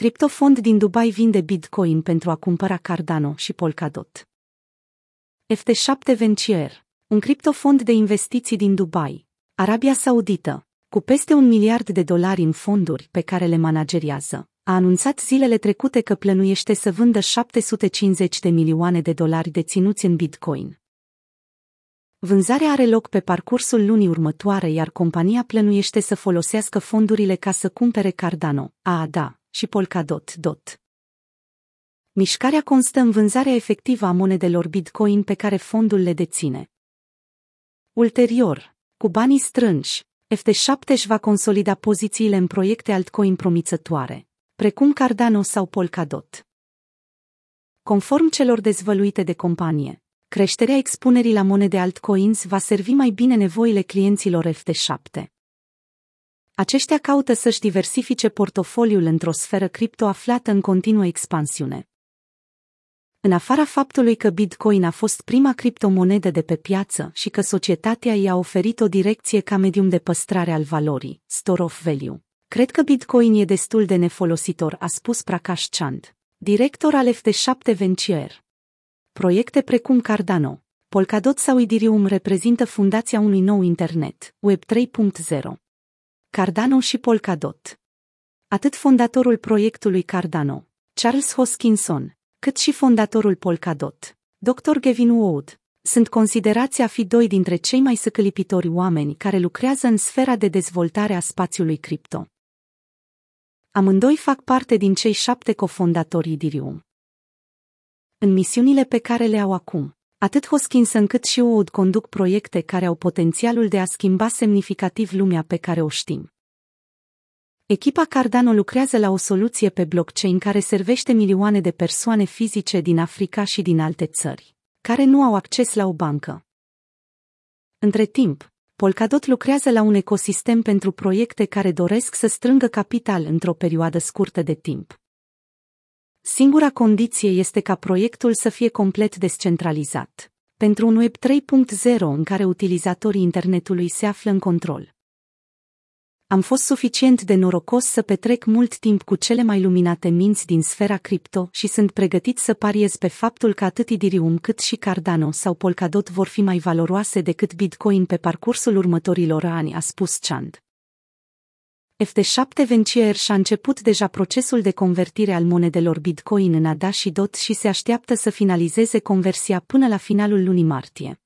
Criptofond din Dubai vinde Bitcoin pentru a cumpăra Cardano și Polkadot. FT7 Venture, un criptofond de investiții din Dubai, Arabia Saudită, cu peste un miliard de dolari în fonduri pe care le manageriază, a anunțat zilele trecute că plănuiește să vândă 750 de milioane de dolari deținuți în Bitcoin. Vânzarea are loc pe parcursul lunii următoare, iar compania plănuiește să folosească fondurile ca să cumpere Cardano, AADA și Polkadot. Dot. Mișcarea constă în vânzarea efectivă a monedelor Bitcoin pe care fondul le deține. Ulterior, cu banii strânși, FT7 își va consolida pozițiile în proiecte altcoin promițătoare, precum Cardano sau Polkadot. Conform celor dezvăluite de companie, creșterea expunerii la monede altcoins va servi mai bine nevoile clienților FT7. Aceștia caută să-și diversifice portofoliul într-o sferă cripto aflată în continuă expansiune. În afara faptului că Bitcoin a fost prima criptomonedă de pe piață și că societatea i-a oferit o direcție ca medium de păstrare al valorii, store of value, cred că Bitcoin e destul de nefolositor, a spus Prakash Chand, director al FT7 Venture. Proiecte precum Cardano, Polkadot sau Ethereum reprezintă fundația unui nou internet, Web 3.0. Cardano și Polkadot. Atât fondatorul proiectului Cardano, Charles Hoskinson, cât și fondatorul Polkadot, Dr. Gavin Wood, sunt considerați a fi doi dintre cei mai săcălipitori oameni care lucrează în sfera de dezvoltare a spațiului cripto. Amândoi fac parte din cei șapte cofondatori Ethereum. În misiunile pe care le au acum, atât Hoskinson cât și Wood conduc proiecte care au potențialul de a schimba semnificativ lumea pe care o știm. Echipa Cardano lucrează la o soluție pe blockchain care servește milioane de persoane fizice din Africa și din alte țări, care nu au acces la o bancă. Între timp, Polkadot lucrează la un ecosistem pentru proiecte care doresc să strângă capital într-o perioadă scurtă de timp. Singura condiție este ca proiectul să fie complet descentralizat, pentru un Web 3.0 în care utilizatorii internetului se află în control. Am fost suficient de norocos să petrec mult timp cu cele mai luminate minți din sfera cripto și sunt pregătit să pariez pe faptul că atât Ethereum cât și Cardano sau Polkadot vor fi mai valoroase decât Bitcoin pe parcursul următorilor ani, a spus Chand. FT7 Venture și-a început deja procesul de convertire al monedelor Bitcoin în ADA și DOT și se așteaptă să finalizeze conversia până la finalul lunii martie.